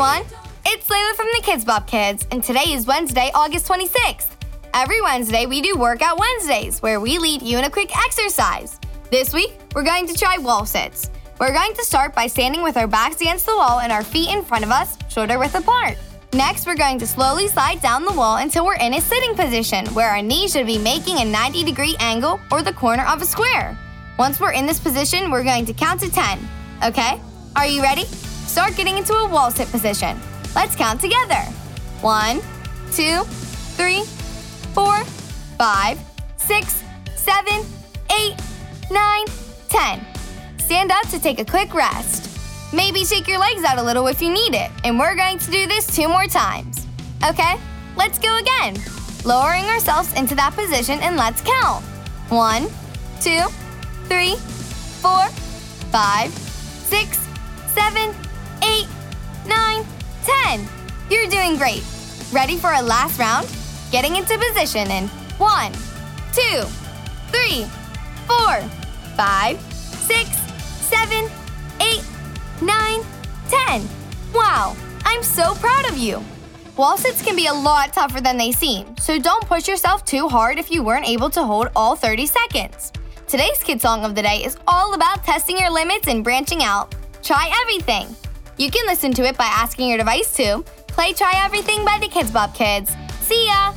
everyone. It's Layla from the KIDZ BOP Kids, and today is Wednesday, August 26th. Every Wednesday, we do Workout Wednesdays, where we lead you in a quick exercise. This week, we're going to try wall sits. We're going to start by standing with our backs against the wall and our feet in front of us, shoulder width apart. Next, we're going to slowly slide down the wall until we're in a sitting position, where our knees should be making a 90 degree angle or the corner of a square. Once we're in this position, we're going to count to 10. Okay? Are you ready? Start getting into a wall sit position. Let's count together. One, two, three, four, five, six, seven, eight, nine, ten. Stand up to take a quick rest. Maybe shake your legs out a little if you need it, and we're going to do this two more times. Okay, let's go again. Lowering ourselves into that position and let's count. One, two, three, four, five, six, ten. You're doing great. Ready for a last round? Getting into position in one, two, three, four, five, six, seven, eight, nine, ten. Wow, I'm so proud of you. Wall sits can be a lot tougher than they seem, so don't push yourself too hard if you weren't able to hold all 30 seconds. Today's kid song of the day is all about testing your limits and branching out. Try everything. You can listen to it by asking your device to play Try Everything by the KIDZ BOP Kids. See ya!